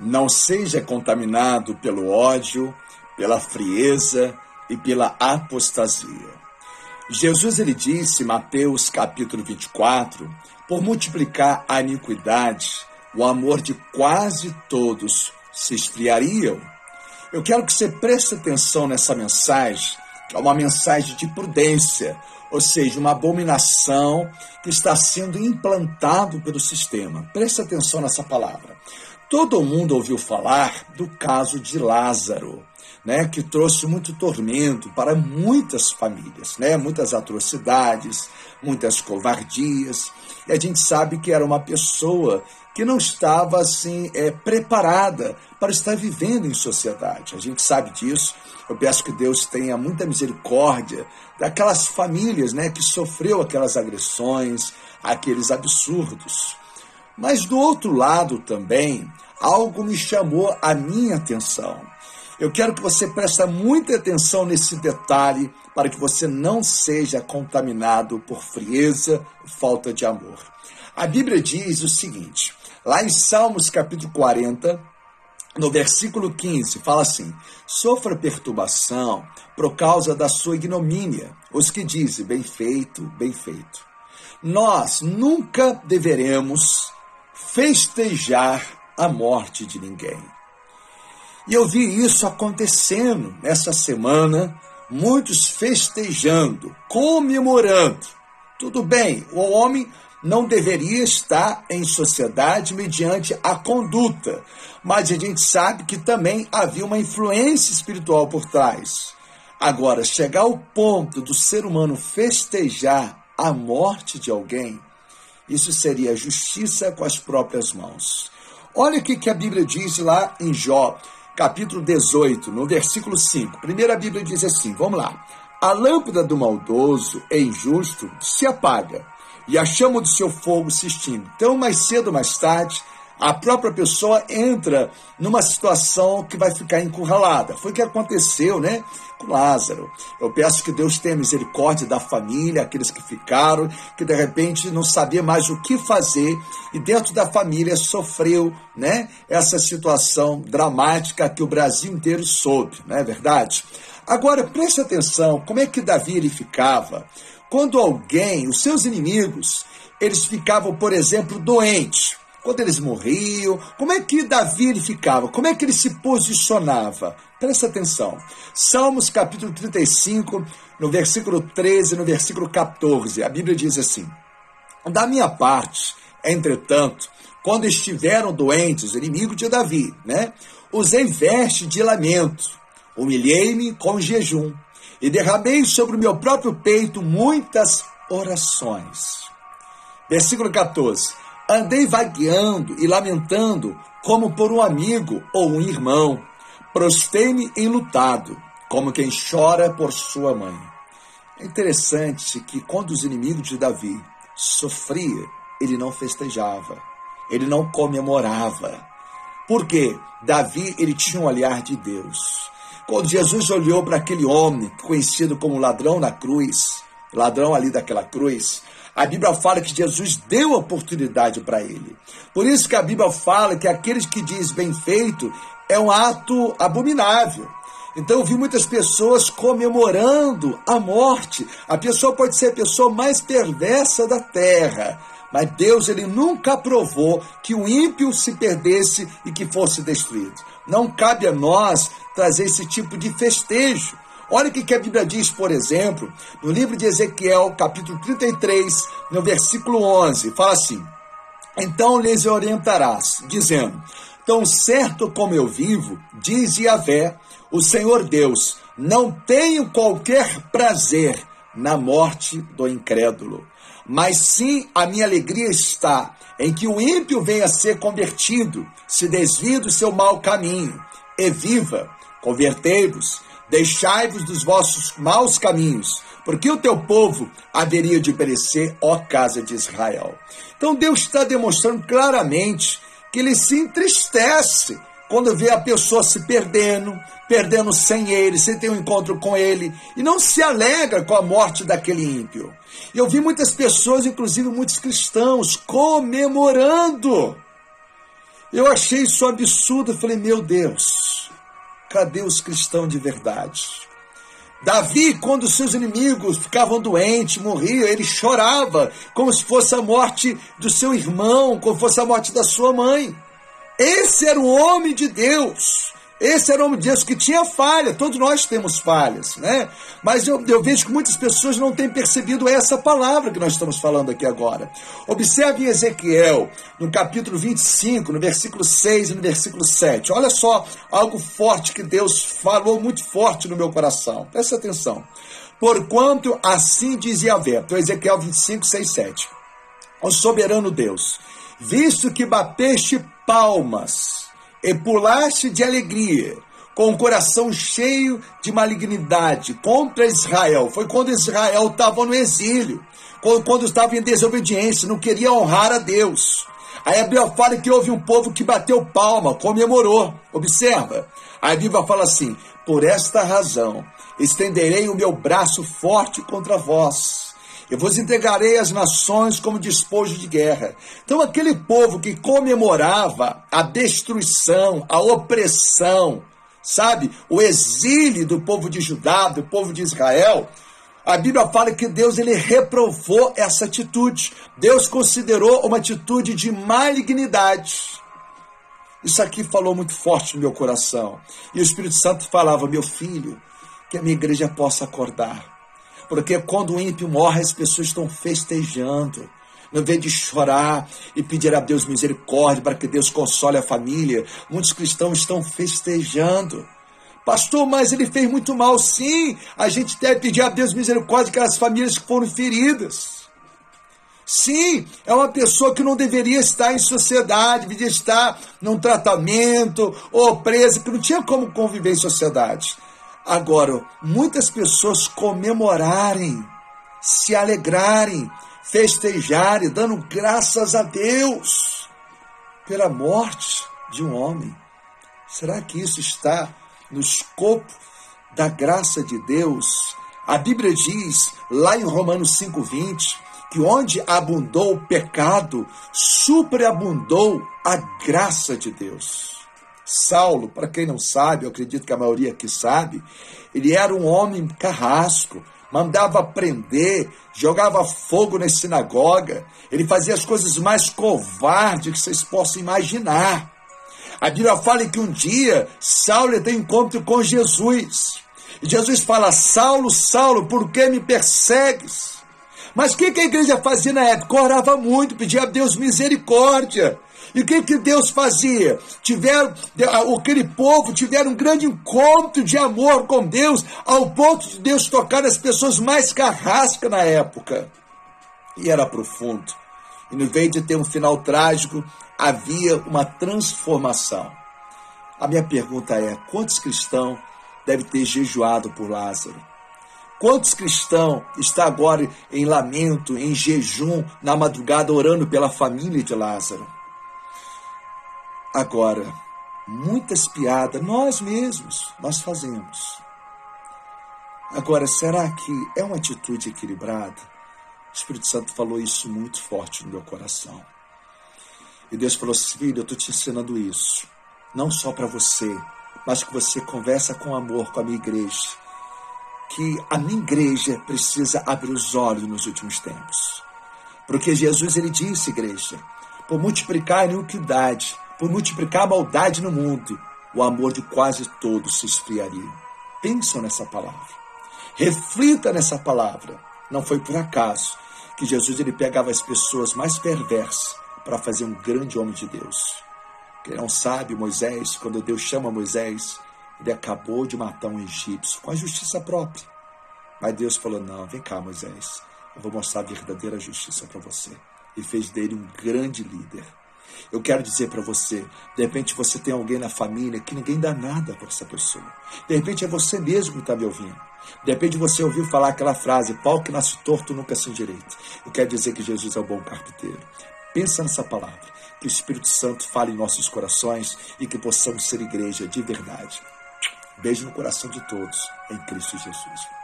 não seja contaminado pelo ódio, pela frieza e pela apostasia. Jesus ele disse, Mateus capítulo 24, por multiplicar a iniquidade, o amor de quase todos se esfriariam. Eu quero que você preste atenção nessa mensagem, que é uma mensagem de prudência, ou seja, uma abominação que está sendo implantado pelo sistema. Preste atenção nessa palavra. Todo mundo ouviu falar do caso de Lázaro né, que trouxe muito tormento para muitas famílias, né, muitas atrocidades, muitas covardias. E a gente sabe que era uma pessoa que não estava assim é, preparada para estar vivendo em sociedade. A gente sabe disso. Eu peço que Deus tenha muita misericórdia daquelas famílias, né, que sofreu aquelas agressões, aqueles absurdos. Mas do outro lado também, algo me chamou a minha atenção. Eu quero que você preste muita atenção nesse detalhe para que você não seja contaminado por frieza, falta de amor. A Bíblia diz o seguinte, lá em Salmos capítulo 40, no versículo 15, fala assim: Sofra perturbação por causa da sua ignomínia, os que dizem bem feito, bem feito. Nós nunca deveremos festejar a morte de ninguém. E eu vi isso acontecendo nessa semana, muitos festejando, comemorando. Tudo bem, o homem não deveria estar em sociedade mediante a conduta, mas a gente sabe que também havia uma influência espiritual por trás. Agora, chegar ao ponto do ser humano festejar a morte de alguém, isso seria justiça com as próprias mãos. Olha o que a Bíblia diz lá em Jó, capítulo 18, no versículo 5. Primeira Bíblia diz assim: vamos lá. A lâmpada do maldoso e injusto se apaga, e a chama do seu fogo se extingue. Então, mais cedo ou mais tarde, a própria pessoa entra numa situação que vai ficar encurralada. Foi o que aconteceu, né? Com Lázaro. Eu peço que Deus tenha misericórdia da família, aqueles que ficaram, que de repente não sabia mais o que fazer e dentro da família sofreu, né? Essa situação dramática que o Brasil inteiro soube, não é verdade? Agora, preste atenção, como é que Davi ele ficava quando alguém, os seus inimigos, eles ficavam, por exemplo, doentes quando eles morriam, como é que Davi ele ficava? Como é que ele se posicionava? Presta atenção. Salmos capítulo 35, no versículo 13, no versículo 14, a Bíblia diz assim: Da minha parte, entretanto, quando estiveram doentes, inimigos de Davi, né? Usei veste de lamento, humilhei-me com jejum e derramei sobre o meu próprio peito muitas orações. Versículo 14: Andei vagueando e lamentando, como por um amigo ou um irmão. Prostei-me enlutado, como quem chora por sua mãe. É interessante que quando os inimigos de Davi sofria, ele não festejava, ele não comemorava. Por quê? Davi, ele tinha um olhar de Deus. Quando Jesus olhou para aquele homem conhecido como ladrão na cruz, ladrão ali daquela cruz, a Bíblia fala que Jesus deu oportunidade para ele. Por isso que a Bíblia fala que aqueles que diz bem feito é um ato abominável. Então eu vi muitas pessoas comemorando a morte. A pessoa pode ser a pessoa mais perversa da terra, mas Deus ele nunca aprovou que o ímpio se perdesse e que fosse destruído. Não cabe a nós trazer esse tipo de festejo. Olha o que a Bíblia diz, por exemplo, no livro de Ezequiel, capítulo 33, no versículo 11, fala assim: Então lhes orientarás, dizendo: Tão certo como eu vivo, diz Yahvé, o Senhor Deus, não tenho qualquer prazer na morte do incrédulo, mas sim a minha alegria está em que o ímpio venha a ser convertido, se desvie do seu mau caminho, e viva, convertei-vos Deixai-vos dos vossos maus caminhos, porque o teu povo haveria de perecer, ó casa de Israel. Então Deus está demonstrando claramente que ele se entristece quando vê a pessoa se perdendo, perdendo sem ele, sem ter um encontro com ele, e não se alegra com a morte daquele ímpio. Eu vi muitas pessoas, inclusive muitos cristãos, comemorando Eu achei isso absurdo. Eu falei, meu Deus, cadê os cristãos de verdade? Davi, quando seus inimigos ficavam doentes, morriam, ele chorava como se fosse a morte do seu irmão, como fosse a morte da sua mãe. Esse era o homem de Deus. Esse era de Deus que tinha falha, todos nós temos falhas, né? Mas eu, eu, vejo que muitas pessoas não têm percebido essa palavra que nós estamos falando aqui agora. Observe em Ezequiel, no capítulo 25, no versículo 6 e no versículo 7. Olha só algo forte que Deus falou muito forte no meu coração. Presta atenção. Porquanto assim dizia Yahvé, então Ezequiel 25, 6, 7. O soberano Deus, visto que bateste palmas e pulaste de alegria, com o coração cheio de malignidade contra Israel. Foi quando Israel estava no exílio, quando estava em desobediência, não queria honrar a Deus. Aí a Bíblia fala que houve um povo que bateu palma, comemorou. Observa. A Bíblia fala assim: por esta razão estenderei o meu braço forte contra vós eu vos entregarei as nações como despojo de guerra. Então, aquele povo que comemorava a destruição, a opressão, sabe, o exílio do povo de Judá, do povo de Israel, a Bíblia fala que Deus ele reprovou essa atitude. Deus considerou uma atitude de malignidade. Isso aqui falou muito forte no meu coração. E o Espírito Santo falava: Meu filho, que a minha igreja possa acordar porque quando o ímpio morre, as pessoas estão festejando. Não vez de chorar e pedir a Deus misericórdia para que Deus console a família, muitos cristãos estão festejando. Pastor, mas ele fez muito mal. Sim, a gente deve pedir a Deus misericórdia aquelas famílias que foram feridas. Sim, é uma pessoa que não deveria estar em sociedade, deveria estar num tratamento ou presa, que não tinha como conviver em sociedade. Agora, muitas pessoas comemorarem, se alegrarem, festejarem, dando graças a Deus pela morte de um homem. Será que isso está no escopo da graça de Deus? A Bíblia diz, lá em Romanos 5,20, que onde abundou o pecado, superabundou a graça de Deus. Saulo, para quem não sabe, eu acredito que a maioria aqui sabe, ele era um homem carrasco, mandava prender, jogava fogo na sinagoga, ele fazia as coisas mais covardes que vocês possam imaginar. A Bíblia fala que um dia Saulo tem encontro com Jesus. E Jesus fala: Saulo, Saulo, por que me persegues? Mas o que, que a igreja fazia na época? Orava muito, pedia a Deus misericórdia. E o que, que Deus fazia? Tiveram, aquele povo tiveram um grande encontro de amor com Deus, ao ponto de Deus tocar nas pessoas mais carrascas na época. E era profundo. E no vez de ter um final trágico, havia uma transformação. A minha pergunta é: quantos cristãos devem ter jejuado por Lázaro? Quantos cristãos estão agora em lamento, em jejum, na madrugada, orando pela família de Lázaro? Agora, muitas piadas nós mesmos nós fazemos. Agora, será que é uma atitude equilibrada? O Espírito Santo falou isso muito forte no meu coração. E Deus falou assim, filho, eu estou te ensinando isso. Não só para você, mas que você conversa com amor com a minha igreja. Que a minha igreja precisa abrir os olhos nos últimos tempos. Porque Jesus, ele disse, igreja, por multiplicar a iniquidade, por multiplicar a maldade no mundo, o amor de quase todos se esfriaria. Pensam nessa palavra. Reflita nessa palavra. Não foi por acaso que Jesus ele pegava as pessoas mais perversas para fazer um grande homem de Deus. Quem não sabe, Moisés, quando Deus chama Moisés, ele acabou de matar um egípcio com a justiça própria. Mas Deus falou: Não, vem cá, Moisés, eu vou mostrar a verdadeira justiça para você. E fez dele um grande líder. Eu quero dizer para você, de repente você tem alguém na família que ninguém dá nada para essa pessoa. De repente é você mesmo que está me ouvindo. De repente você ouviu falar aquela frase, pau que nasce torto nunca se endireita. Eu quero dizer que Jesus é o bom carpinteiro. Pensa nessa palavra, que o Espírito Santo fale em nossos corações e que possamos ser igreja de verdade. Beijo no coração de todos, em Cristo Jesus.